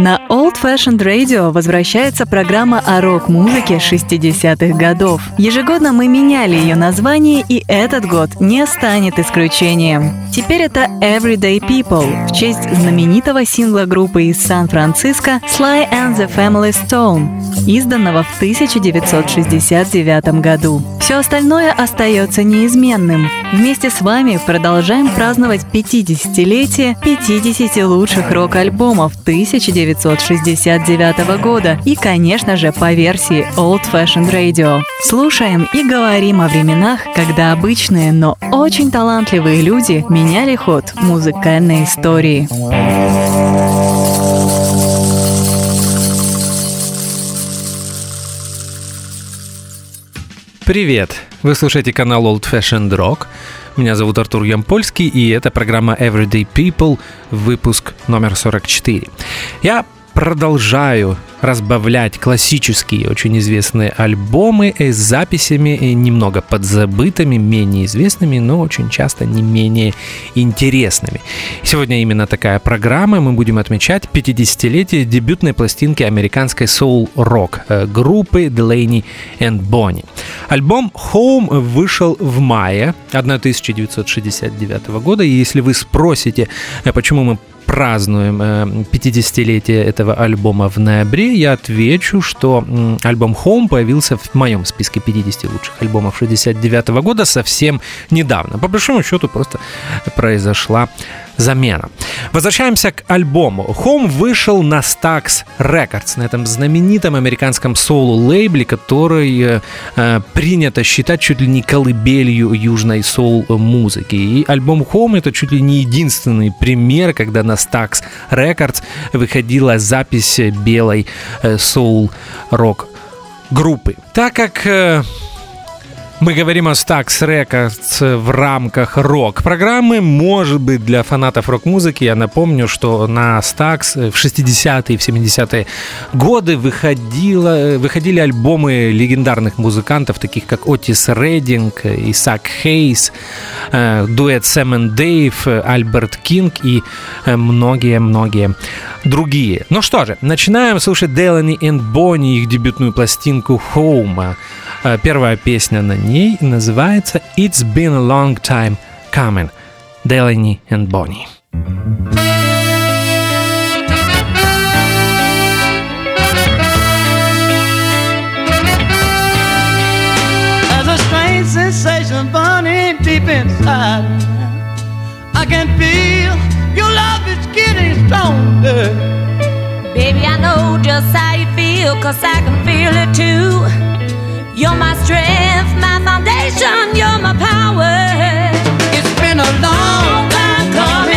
На Old Fashioned Radio возвращается программа о рок-музыке 60-х годов. Ежегодно мы меняли ее название, и этот год не станет исключением. Теперь это Everyday People в честь знаменитого сингла группы из Сан-Франциско Sly and the Family Stone, изданного в 1969 году. Все остальное остается неизменным. Вместе с вами продолжаем праздновать 50-летие 50 лучших рок-альбомов 1969 1969 года и, конечно же, по версии Old Fashioned Radio. Слушаем и говорим о временах, когда обычные, но очень талантливые люди меняли ход музыкальной истории. Привет! Вы слушаете канал Old Fashioned Rock. Меня зовут Артур Ямпольский, и это программа Everyday People, выпуск номер 44. Я продолжаю разбавлять классические, очень известные альбомы с записями немного подзабытыми, менее известными, но очень часто не менее интересными. Сегодня именно такая программа. Мы будем отмечать 50-летие дебютной пластинки американской соул-рок э, группы Delaney and Bonnie. Альбом Home вышел в мае 1969 года, и если вы спросите, э, почему мы празднуем 50-летие э, этого альбома в ноябре, я отвечу, что альбом Home появился в моем списке 50 лучших альбомов 69 года совсем недавно. По большому счету просто произошла замена. Возвращаемся к альбому. Home вышел на Stax Records, на этом знаменитом американском соул-лейбле, который э, э, принято считать чуть ли не колыбелью южной соул-музыки. И альбом Home это чуть ли не единственный пример, когда на Stax Records выходила запись белой э, соул-рок группы. Так как э, мы говорим о Stax Records в рамках рок-программы. Может быть, для фанатов рок-музыки я напомню, что на Stax в 60-е и в 70-е годы выходило, выходили альбомы легендарных музыкантов, таких как Отис Рединг, Исаак Хейс, э, дуэт Сэм и Дэйв, Альберт Кинг и многие-многие другие. Ну что же, начинаем слушать Делани и Бонни, их дебютную пластинку «Home». Э, первая песня на ней называется «It's been a long time coming» Delaney and Bonnie. sensation burning deep inside. I can feel your love is getting stronger. Baby, I know just how you feel, cause I can feel it too. You're my strength, my foundation, you're my power. It's been a long time coming.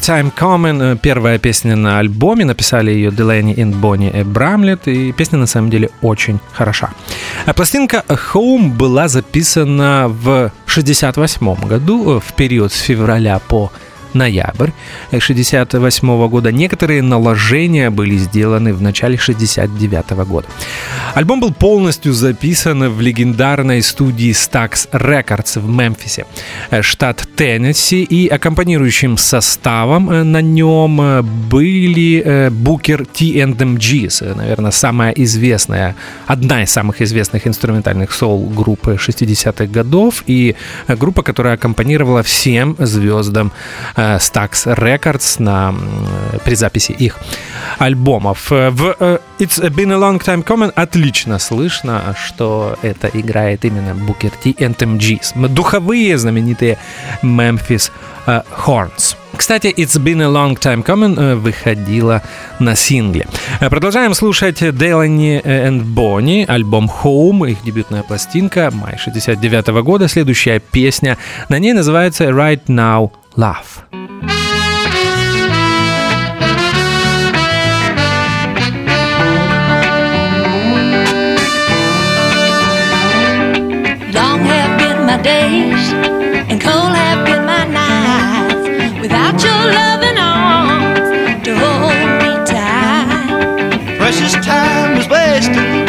Time coming. Первая песня на альбоме. Написали ее Делани и Бонни Брамлет. И песня на самом деле очень хороша. А пластинка Home была записана в 68 году, в период с февраля по ноябрь 1968 года. Некоторые наложения были сделаны в начале 1969 года. Альбом был полностью записан в легендарной студии Stax Records в Мемфисе, э, штат Теннесси, и аккомпанирующим составом э, на нем э, были Букер T&MGs, наверное, самая известная, одна из самых известных инструментальных соул-групп 60-х годов, и группа, которая аккомпанировала всем звездам Stax Records на, при записи их альбомов. В It's Been a Long Time Coming отлично слышно, что это играет именно Booker T and MGs. Духовые знаменитые Memphis Horns. Кстати, It's Been a Long Time Coming выходила на сингле. Продолжаем слушать Делани and Бонни, альбом Home, их дебютная пластинка, май 69 -го года. Следующая песня на ней называется Right Now Love. Long have been my days, and cold have been my nights, without your loving arms to hold me tight. Precious time is wasted,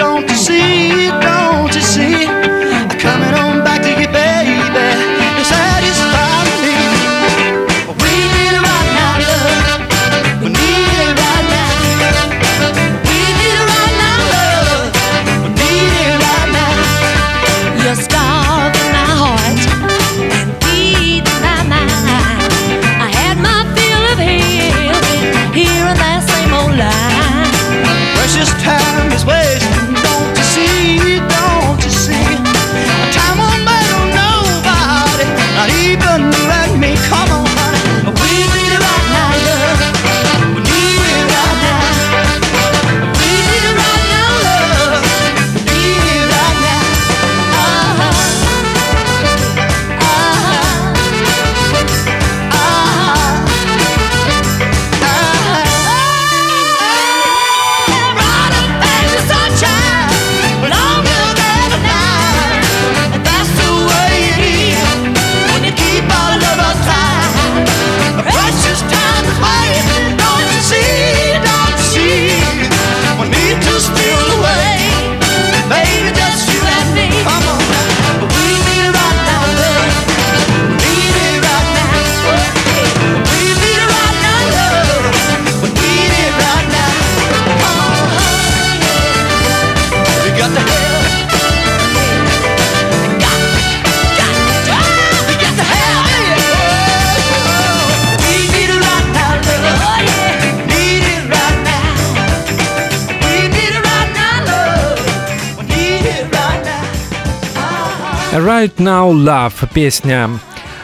Right Now Love, песня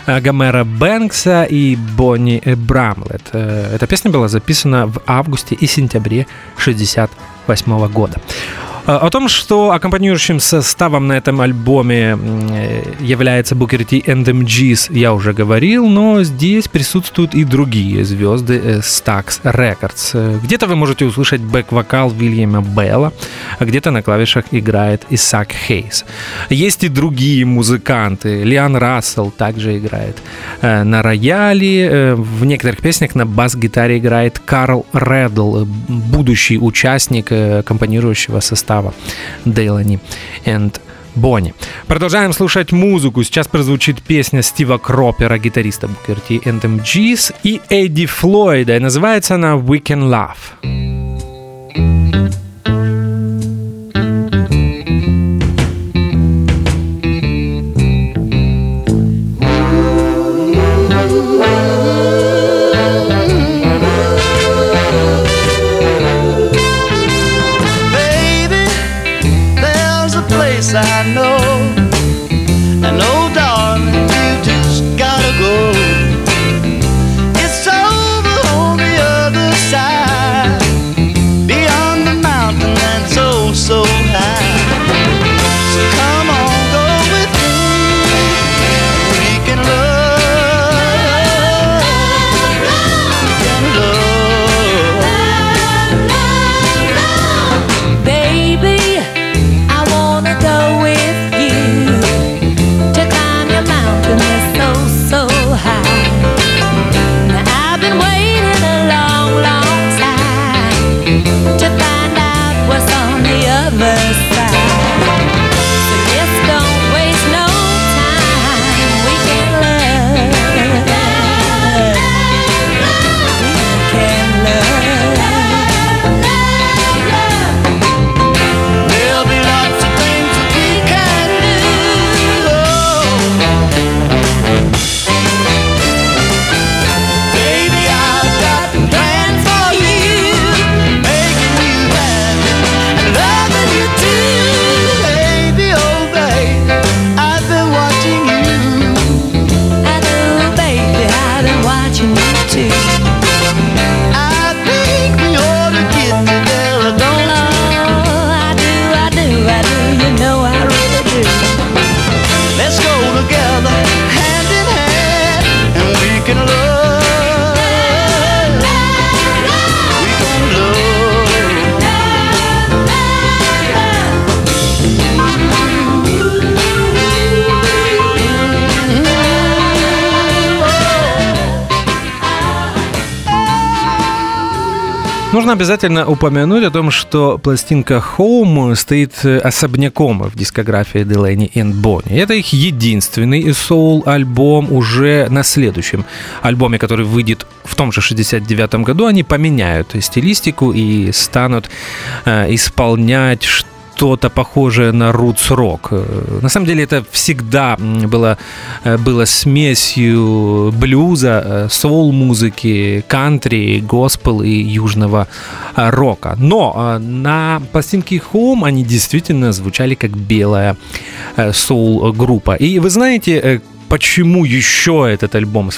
э, Гомера Бэнкса и Бонни Брамлет. Э, Эта песня была записана в августе и сентябре 1968 года. Э, О том, что аккомпанирующим составом на этом альбоме э, является Booker T and MGs, я уже говорил, но здесь присутствуют и другие звезды э, Stax Records. Где-то вы можете услышать бэк-вокал Вильяма Белла, а где-то на клавишах играет Исаак Хейс. Есть и другие музыканты. Лиан Рассел также играет на рояле. В некоторых песнях на бас-гитаре играет Карл Реддл, будущий участник аккомпанирующего состава Дейлани and Бонни. Продолжаем слушать музыку. Сейчас прозвучит песня Стива Кропера, гитариста and MGs, и Эдди Флойда. И называется она We Can Love. Обязательно упомянуть о том, что пластинка Home стоит э, особняком в дискографии Delaney и Bonnie. Это их единственный соул-альбом уже на следующем альбоме, который выйдет в том же 69 году. Они поменяют стилистику и станут э, исполнять что-то похожее на roots рок. На самом деле это всегда было, было смесью блюза, соул-музыки, кантри, госпел и южного рока. Но на пластинке Home они действительно звучали как белая соул-группа. И вы знаете, почему еще этот альбом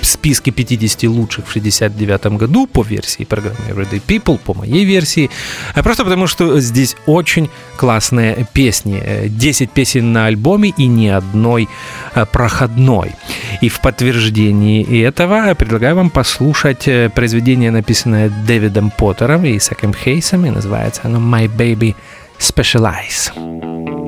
в списке 50 лучших в 69 году по версии программы Everyday People, по моей версии. А просто потому, что здесь очень классные песни. 10 песен на альбоме и ни одной а, проходной. И в подтверждении этого предлагаю вам послушать э, произведение, написанное Дэвидом Поттером и Саком Хейсом, и называется оно «My Baby Specialize».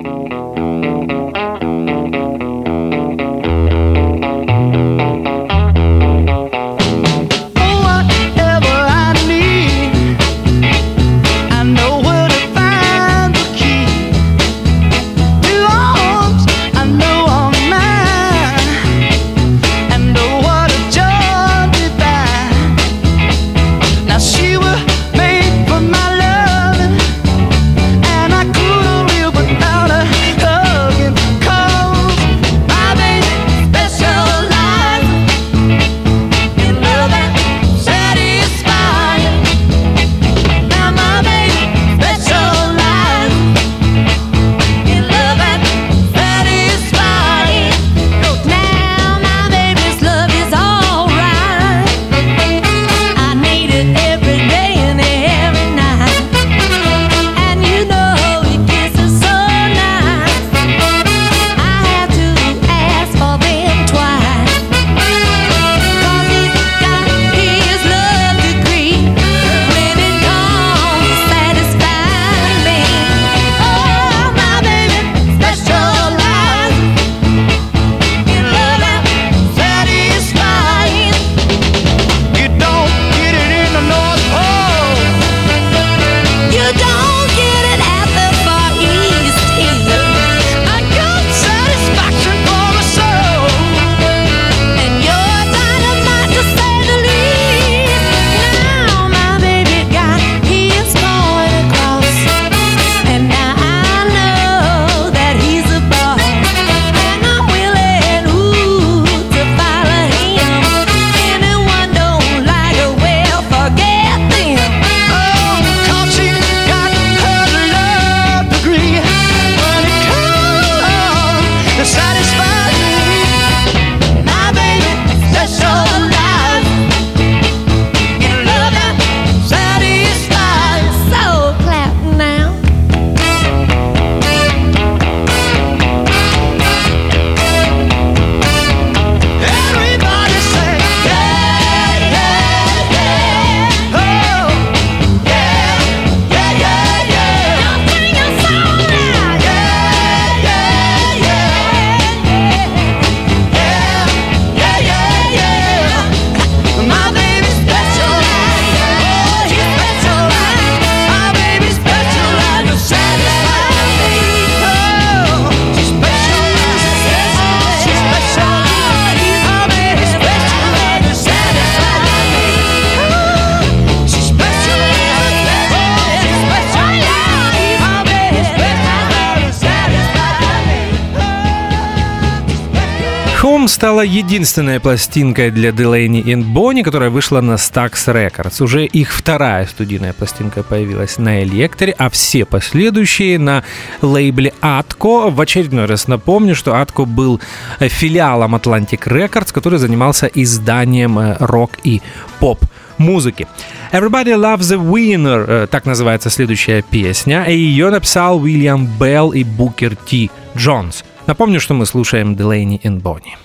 Home стала единственной пластинкой для Delaney и Bonnie, которая вышла на Stax Records. Уже их вторая студийная пластинка появилась на Электре, а все последующие на лейбле Atco. В очередной раз напомню, что Atco был филиалом Atlantic Records, который занимался изданием э, рок и поп музыки. Everybody Loves the Winner, э, так называется следующая песня, и ее написал Уильям Белл и Букер Ти Джонс. Напомню, что мы слушаем Delaney и.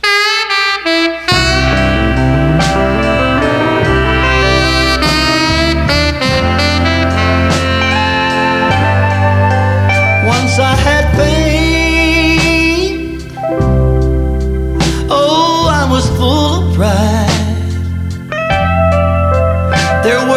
Oh, pride. There were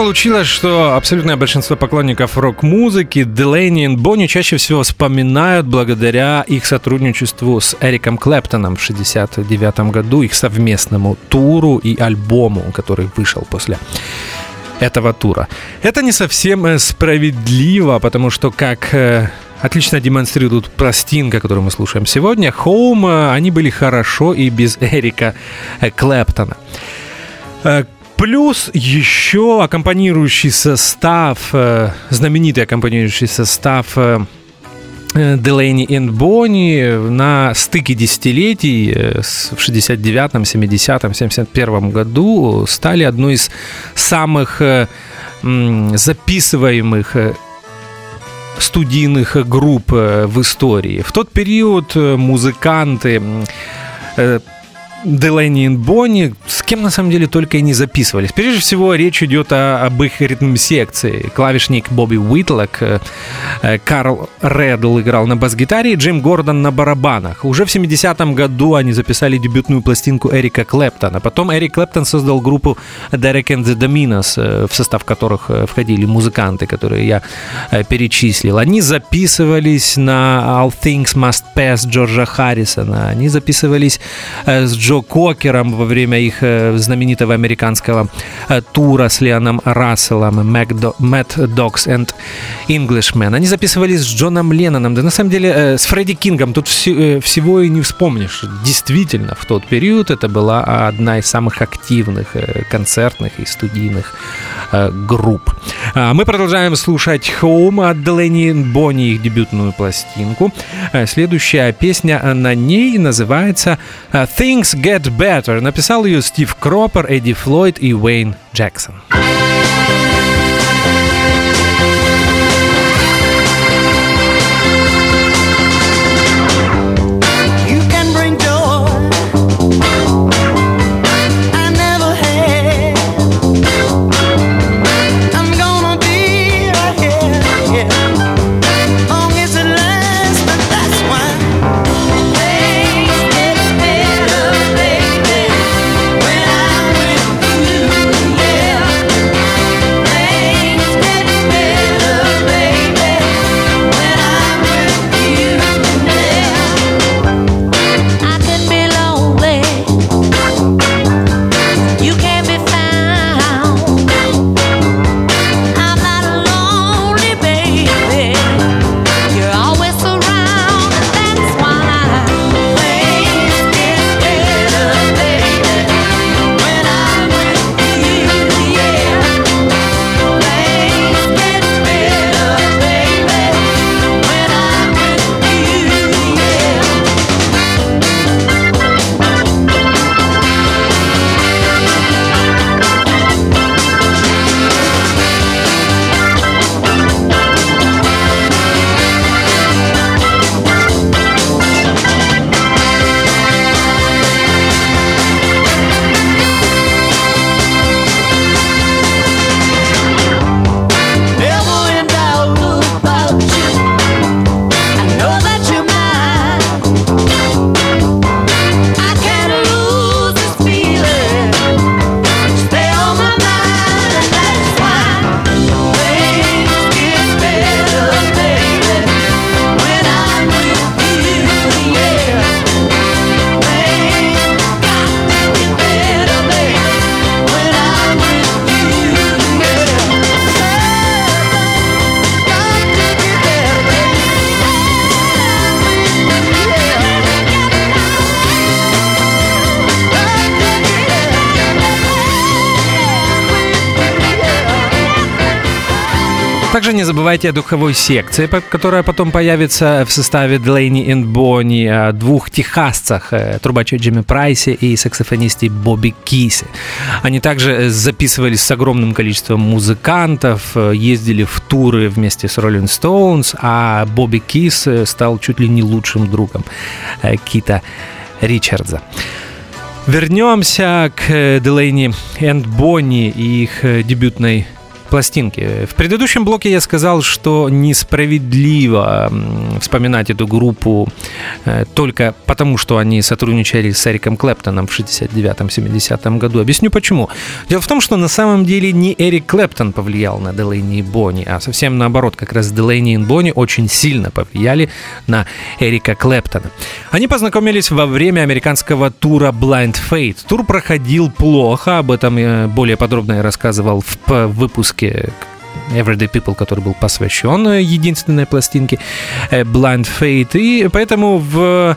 получилось, что абсолютное большинство поклонников рок-музыки Делейни и Бонни чаще всего вспоминают благодаря их сотрудничеству с Эриком Клэптоном в 1969 году, их совместному туру и альбому, который вышел после этого тура. Это не совсем э, справедливо, потому что, как э, отлично демонстрирует пластинка, которую мы слушаем сегодня, Home, э, они были хорошо и без Эрика Клэптона. Э, Плюс еще аккомпанирующий состав, э, знаменитый аккомпанирующий состав э, э, Делейни и Бонни на стыке десятилетий э, в 69-м, 70-м, 71-м году стали одной из самых э, записываемых э, студийных групп э, в истории. В тот период э, музыканты м, Делейни и Бонни кем на самом деле только и не записывались. Прежде всего, речь идет о, об их ритм-секции. Клавишник Бобби Уитлок, э, э, Карл Реддл играл на бас-гитаре, Джим Гордон на барабанах. Уже в 70-м году они записали дебютную пластинку Эрика Клэптона. Потом Эрик Клэптон создал группу Derek and the Dominos, э, в состав которых входили музыканты, которые я перечислил. Они записывались на All Things Must Pass Джорджа Харрисона. Они записывались с Джо Кокером во время их э, знаменитого американского э, тура с Леоном Расселом, Mad Dogs and Englishmen. Они записывались с Джоном Ленноном. Да на самом деле э, с Фредди Кингом тут все- всего и не вспомнишь. Действительно, в тот период это была одна из самых активных концертных и студийных групп. А Мы продолжаем слушать Home от Delaney Бонни, их дебютную пластинку. Следующая песня на ней называется Things Get Better. Написал ее Стив Кропер, Эдди Флойд и Уэйн Джексон. You Также не забывайте о духовой секции, которая потом появится в составе Delaney и Бонни, двух техасцах, э, трубаче Джимми Прайсе и саксофонисте Бобби Кисе. Они также э, записывались с огромным количеством музыкантов, э, ездили в туры вместе с Rolling Stones, а Бобби Кис стал чуть ли не лучшим другом Кита Ричардса. Вернемся к Delaney and Бонни и их дебютной пластинки. В предыдущем блоке я сказал, что несправедливо вспоминать эту группу э, только потому, что они сотрудничали с Эриком Клэптоном в 69-70 году. Объясню почему. Дело в том, что на самом деле не Эрик Клэптон повлиял на Делейни и Бонни, а совсем наоборот. Как раз Делейни и Бонни очень сильно повлияли на Эрика Клэптона. Они познакомились во время американского тура Blind Fate. Тур проходил плохо, об этом я более подробно я рассказывал в п- выпуске Everyday People, который был посвящен э, единственной пластинке э, Blind Fate. И поэтому в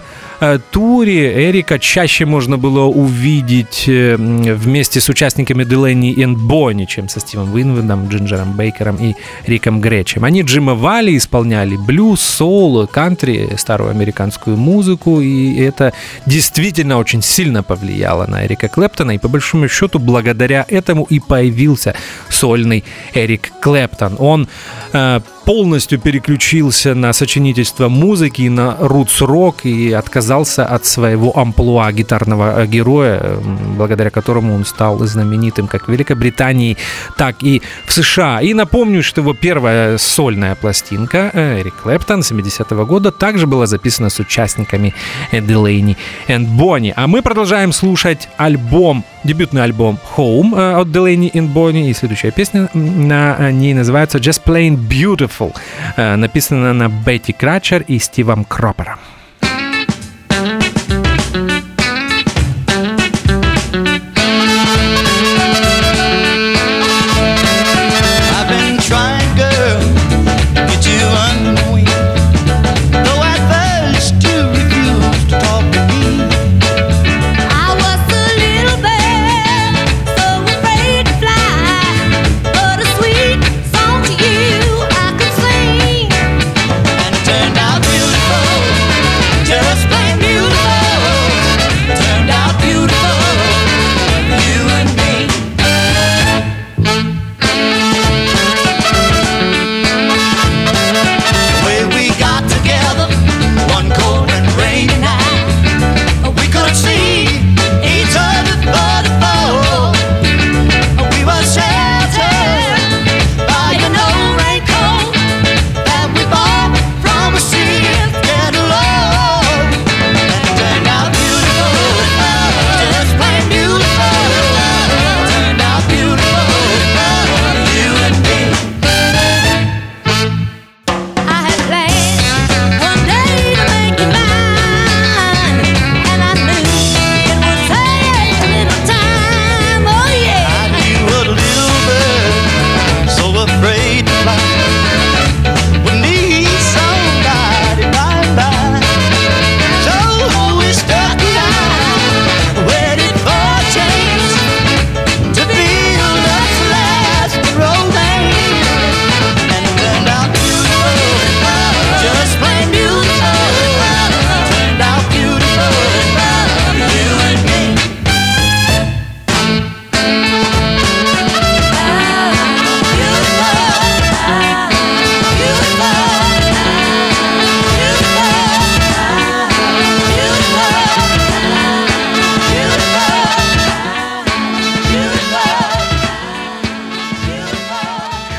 туре Эрика чаще можно было увидеть э, вместе с участниками Delaney и Бонни, чем со Стивом Уинвудом, Джинджером Бейкером и Риком Гречем. Они джимовали, исполняли блюз, соул, кантри, старую американскую музыку, и это действительно очень сильно повлияло на Эрика Клэптона, и по большому счету благодаря этому и появился сольный Эрик Клэптон. Он э, полностью переключился на сочинительство музыки, на рутс-рок и отказался от своего амплуа гитарного э, героя, благодаря которому он стал знаменитым как в Великобритании, так и в США. И напомню, что его первая сольная пластинка э, Эрик Клэптон 70-го года также была записана с участниками Delaney and Bonnie. А мы продолжаем слушать альбом, дебютный альбом Home э, от Delaney and Bonnie. И следующая песня на э, ней называется Just Plain Beautiful. Э, Написана на Бетти Крачер и Стивом Кропером.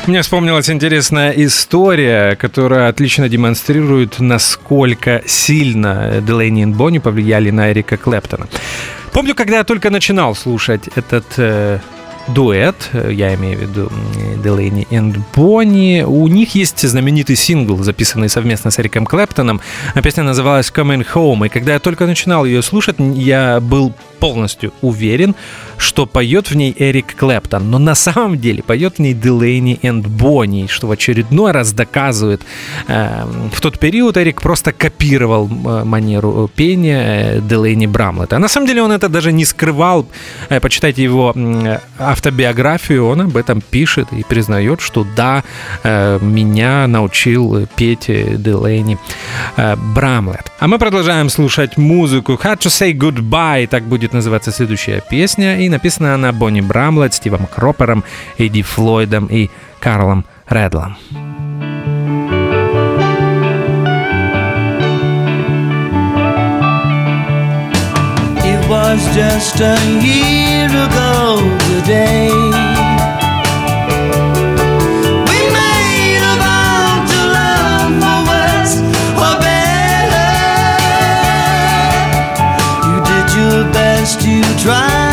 Мне вспомнилась интересная история, которая отлично демонстрирует, насколько сильно Делейни и Бонни повлияли на Эрика Клэптона. Помню, когда я только начинал слушать этот э, дуэт, э, я имею в виду Делейни и Бонни, у них есть знаменитый сингл, записанный совместно с Эриком Клэптоном. А Песня называлась Coming Home, и когда я только начинал ее слушать, я был полностью уверен, что поет в ней Эрик Клэптон, но на самом деле поет в ней Делейни и Бонни, что в очередной раз доказывает. э, в тот период Эрик просто копировал э, манеру пения э, Делейни Брамлета. А на самом деле он это даже не скрывал. Э, Почитайте его автобиографию, он об этом пишет и признает, что да, э, меня научил петь э, Делейни э, Брамлет. А мы продолжаем слушать музыку. Hard to say goodbye, так будет называться следующая песня. И написана она Бонни Брамлет, Стивом Кропером, Эдди Флойдом и Карлом Редлом. It was just a year ago today. to drive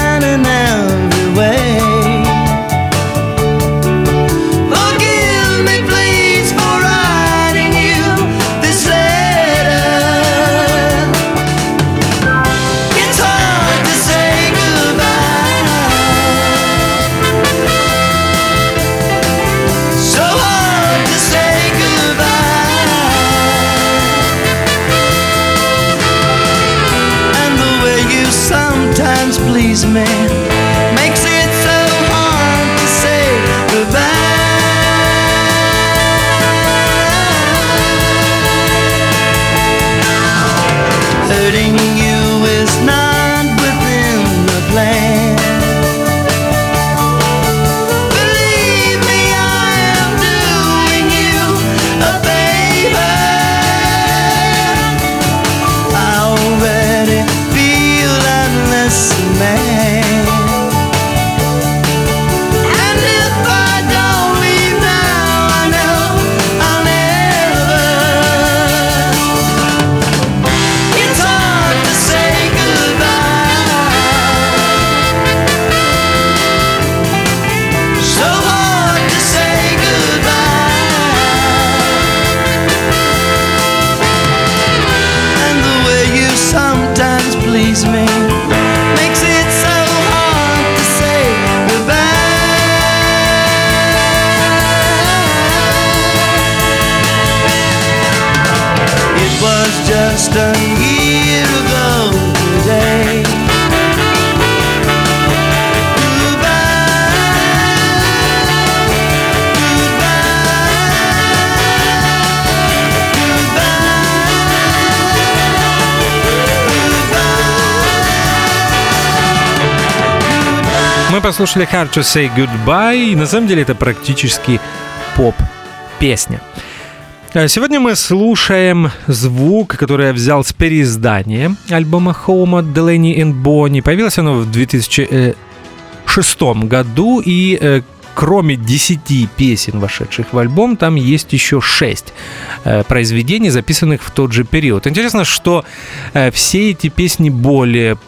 Мы послушали Hard to Say Goodbye, и на самом деле это практически поп-песня. А Сегодня мы слушаем звук, который я взял с переиздания альбома Home от Delaney and Bonnie. Появилось оно в 2006 году, и э, кроме 10 песен, вошедших в альбом, там есть еще 6 э, произведений, записанных в тот же период. Интересно, что э, все эти песни более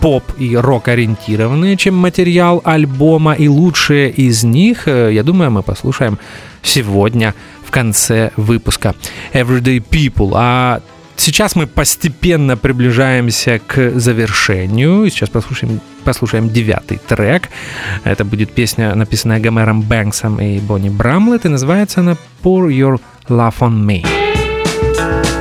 поп и рок ориентированные, чем материал альбома, и лучшие из них, э, я думаю, мы послушаем сегодня в конце выпуска Everyday People. А сейчас мы постепенно приближаемся к завершению. Сейчас послушаем, послушаем девятый трек. Это будет песня, написанная Гомером Бэнксом и Бонни Брамлет, и называется она Pour Your Love on Me.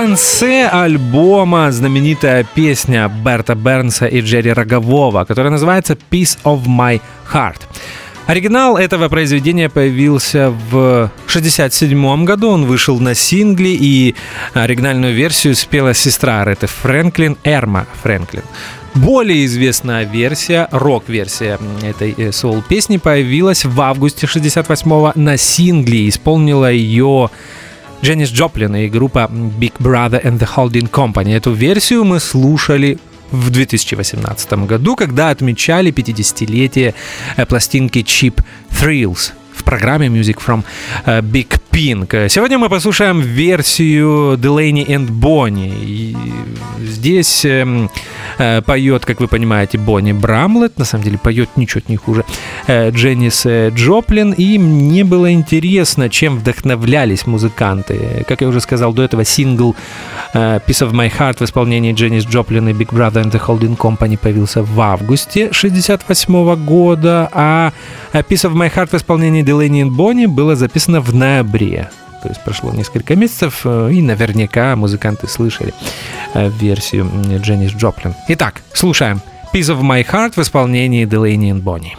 Конце альбома знаменитая песня Берта Бернса и Джерри Рогового, которая называется «Piece of My Heart». Оригинал этого произведения появился в 1967 году, он вышел на сингле, и оригинальную версию спела сестра Ретты Фрэнклин, Эрма Фрэнклин. Более известная версия, рок-версия этой э, соул-песни появилась в августе 68 на сингле, исполнила ее Дженнис Джоплин и группа Big Brother and the Holding Company. Эту версию мы слушали в 2018 году, когда отмечали 50-летие э, пластинки Cheap Thrills программе Music from э, Big Pink. Сегодня мы послушаем версию Delaney and Bonnie. И здесь эм, э, поет, как вы понимаете, Бонни Брамлет. На самом деле поет ничуть не хуже э, Дженнис Джоплин. И мне было интересно, чем вдохновлялись музыканты. Как я уже сказал до этого, сингл Piece of My Heart в исполнении Дженнис Джоплин и Big Brother and the Holding Company появился в августе 68 года, а Piece of My Heart в исполнении Delaney and Bonnie было записано в ноябре. То есть прошло несколько месяцев, э, и наверняка музыканты слышали э, версию Дженнис Джоплин. Итак, слушаем Piece of My Heart в исполнении Delaney and Bonnie.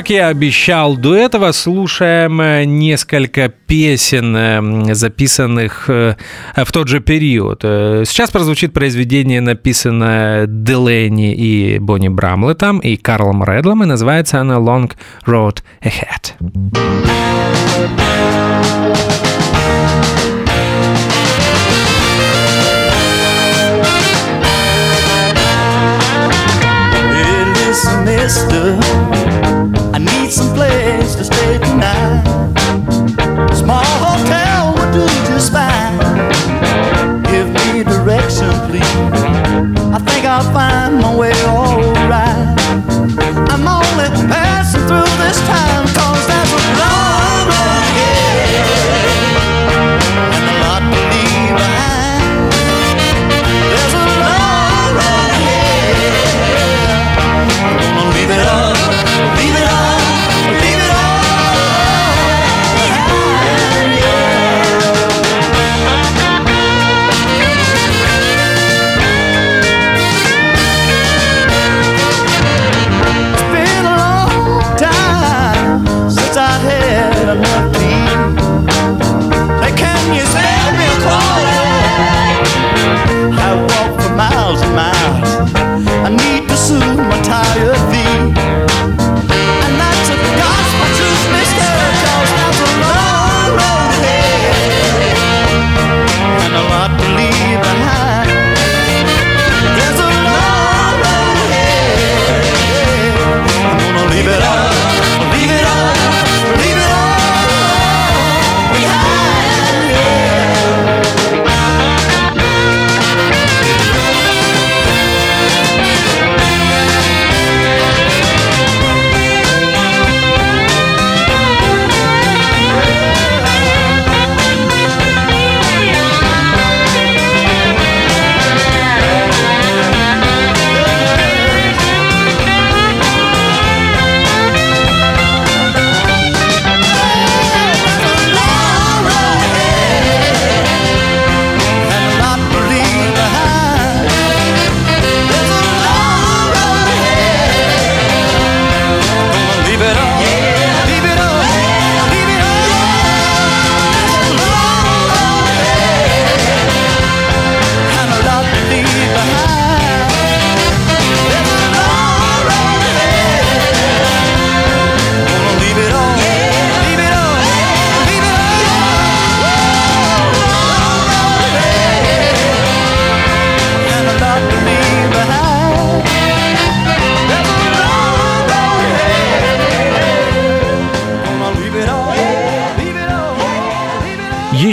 как я обещал, до этого слушаем э, несколько песен, э, записанных э, в тот же период. Сейчас прозвучит произведение, написанное Делени и Бонни Брамлетом и Карлом Редлом, и называется она «Long Road Ahead». Mister need some place to stay tonight. Small hotel would do just fine. Give me direction, please. I think I'll find my way.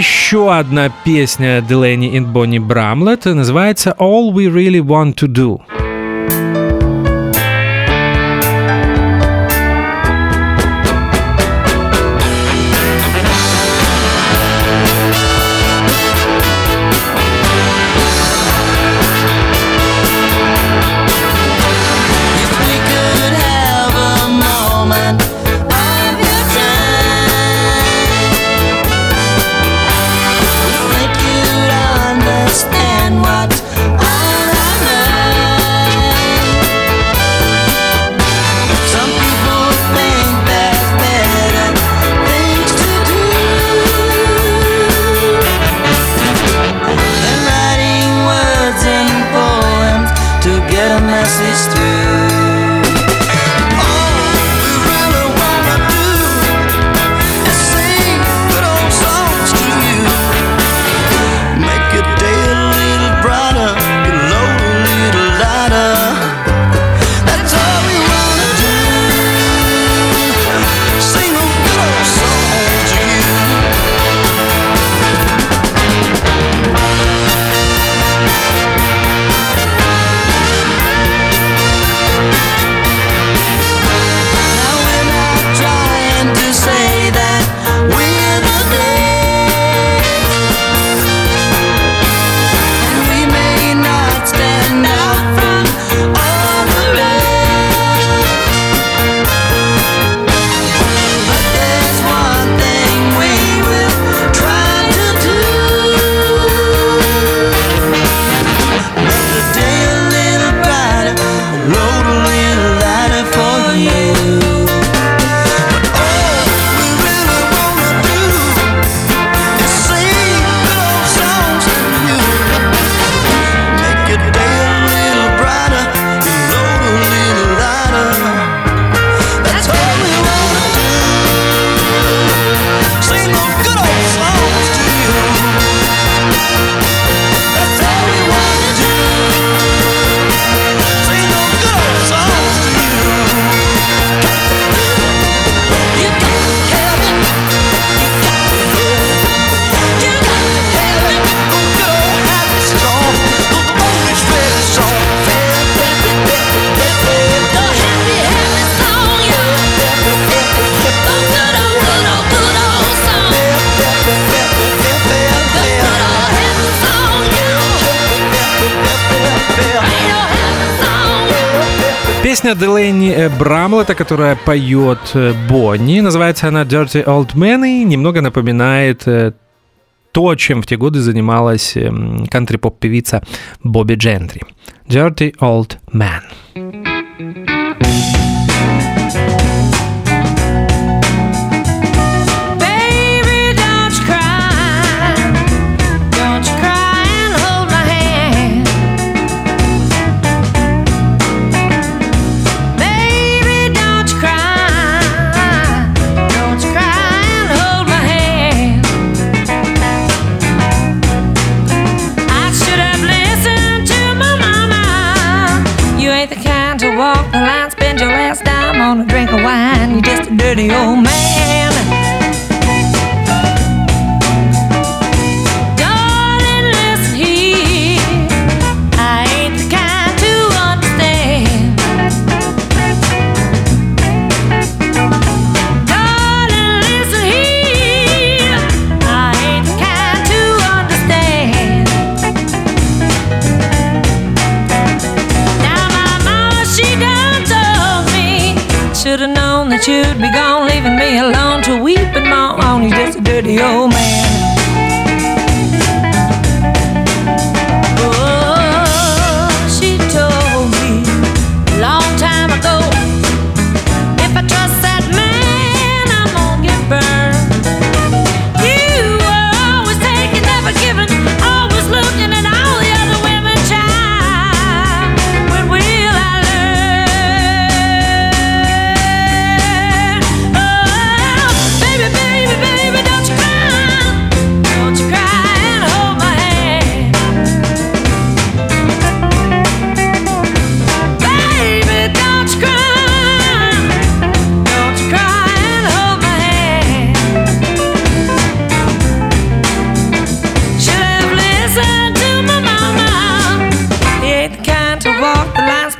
еще одна песня Delaney и Бонни Брамлет, называется «All We Really Want To Do». песни Брамлета, которая поет э, Бонни. Называется она Dirty Old Man и немного напоминает э, то, чем в те годы занималась эм, кантри-поп-певица Бобби Джентри. Dirty Old Man. dirty old man. the last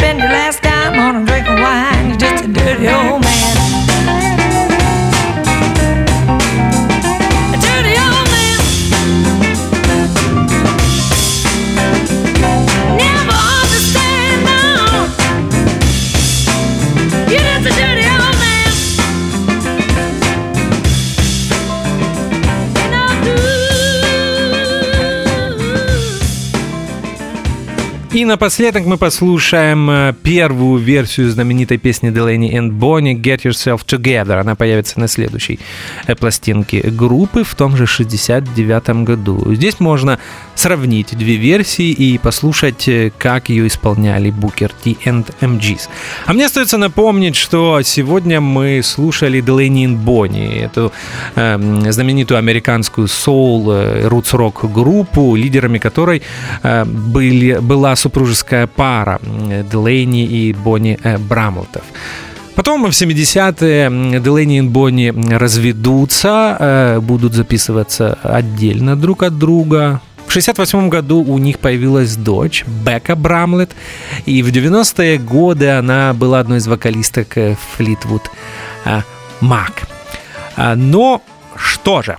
напоследок мы послушаем э, первую версию знаменитой песни Delaney and Bonnie «Get Yourself Together». Она появится на следующей э, пластинке группы в том же 69 году. Здесь можно сравнить две версии и послушать, э, как ее исполняли Booker T and MGs. А мне остается напомнить, что сегодня мы слушали Delaney and Bonnie, эту э, знаменитую американскую соул, рутс рок группу, лидерами которой э, были, была супружеская пара Делейни и Бонни э, Брамлтов. Потом в 70-е Делейни и Бонни разведутся, э, будут записываться отдельно друг от друга. В 68 году у них появилась дочь Бека Брамлет, и в 90-е годы она была одной из вокалисток Флитвуд Мак. Но что же,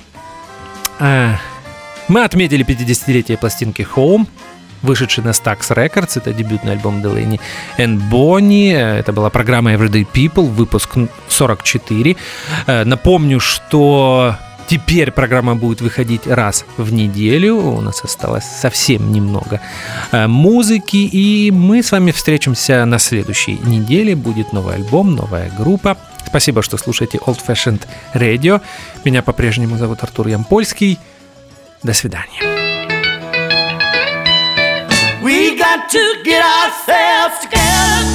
мы отметили 50-летие пластинки Home, вышедший на Stax Records. Это дебютный альбом Delaney and Bonnie. Это была программа Everyday People, выпуск 44. Э, напомню, что Теперь программа будет выходить раз в неделю. У нас осталось совсем немного э, музыки. И мы с вами встретимся на следующей неделе. Будет новый альбом, новая группа. Спасибо, что слушаете Old Fashioned Radio. Меня по-прежнему зовут Артур Ямпольский. До свидания. To get ourselves together.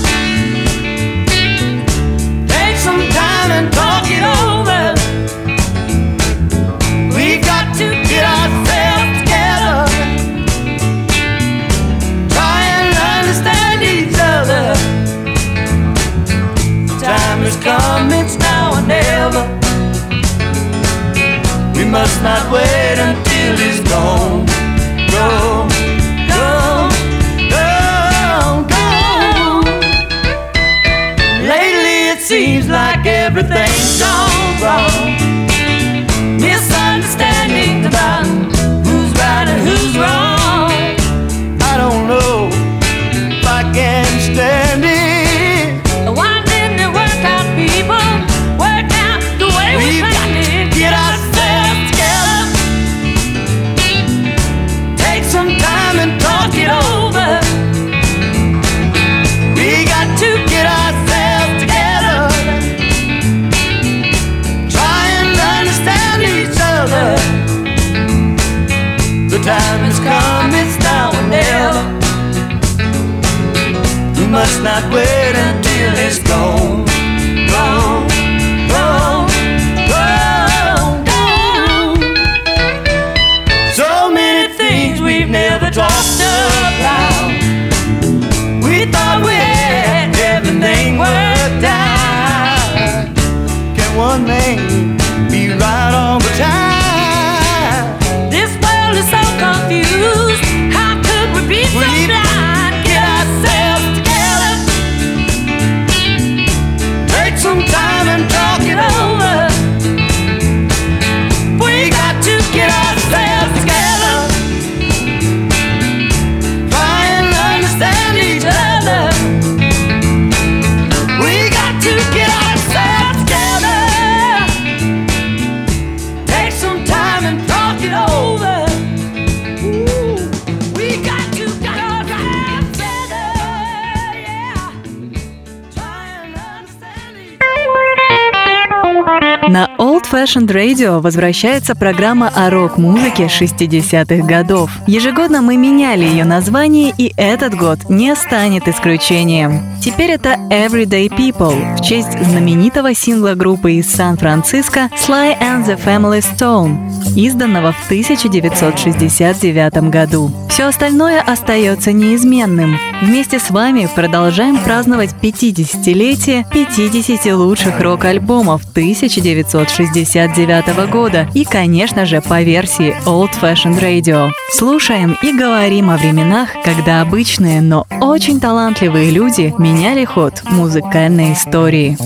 Take some time and talk it over. We got to get ourselves together. Try and understand each other. Time has come, it's now or never. We must not wait until it's gone. song. Not wait until it's gone. Old Fashioned Radio возвращается программа о рок-музыке 60-х годов. Ежегодно мы меняли ее название, и этот год не станет исключением. Теперь это Everyday People в честь знаменитого сингла группы из Сан-Франциско Sly and the Family Stone, изданного в 1969 году. Все остальное остается неизменным. Вместе с вами продолжаем праздновать 50-летие 50 лучших рок-альбомов 1969 года и, конечно же, по версии Old Fashioned Radio. Слушаем и говорим о временах, когда обычные, но очень талантливые люди меняли ход музыкальной истории.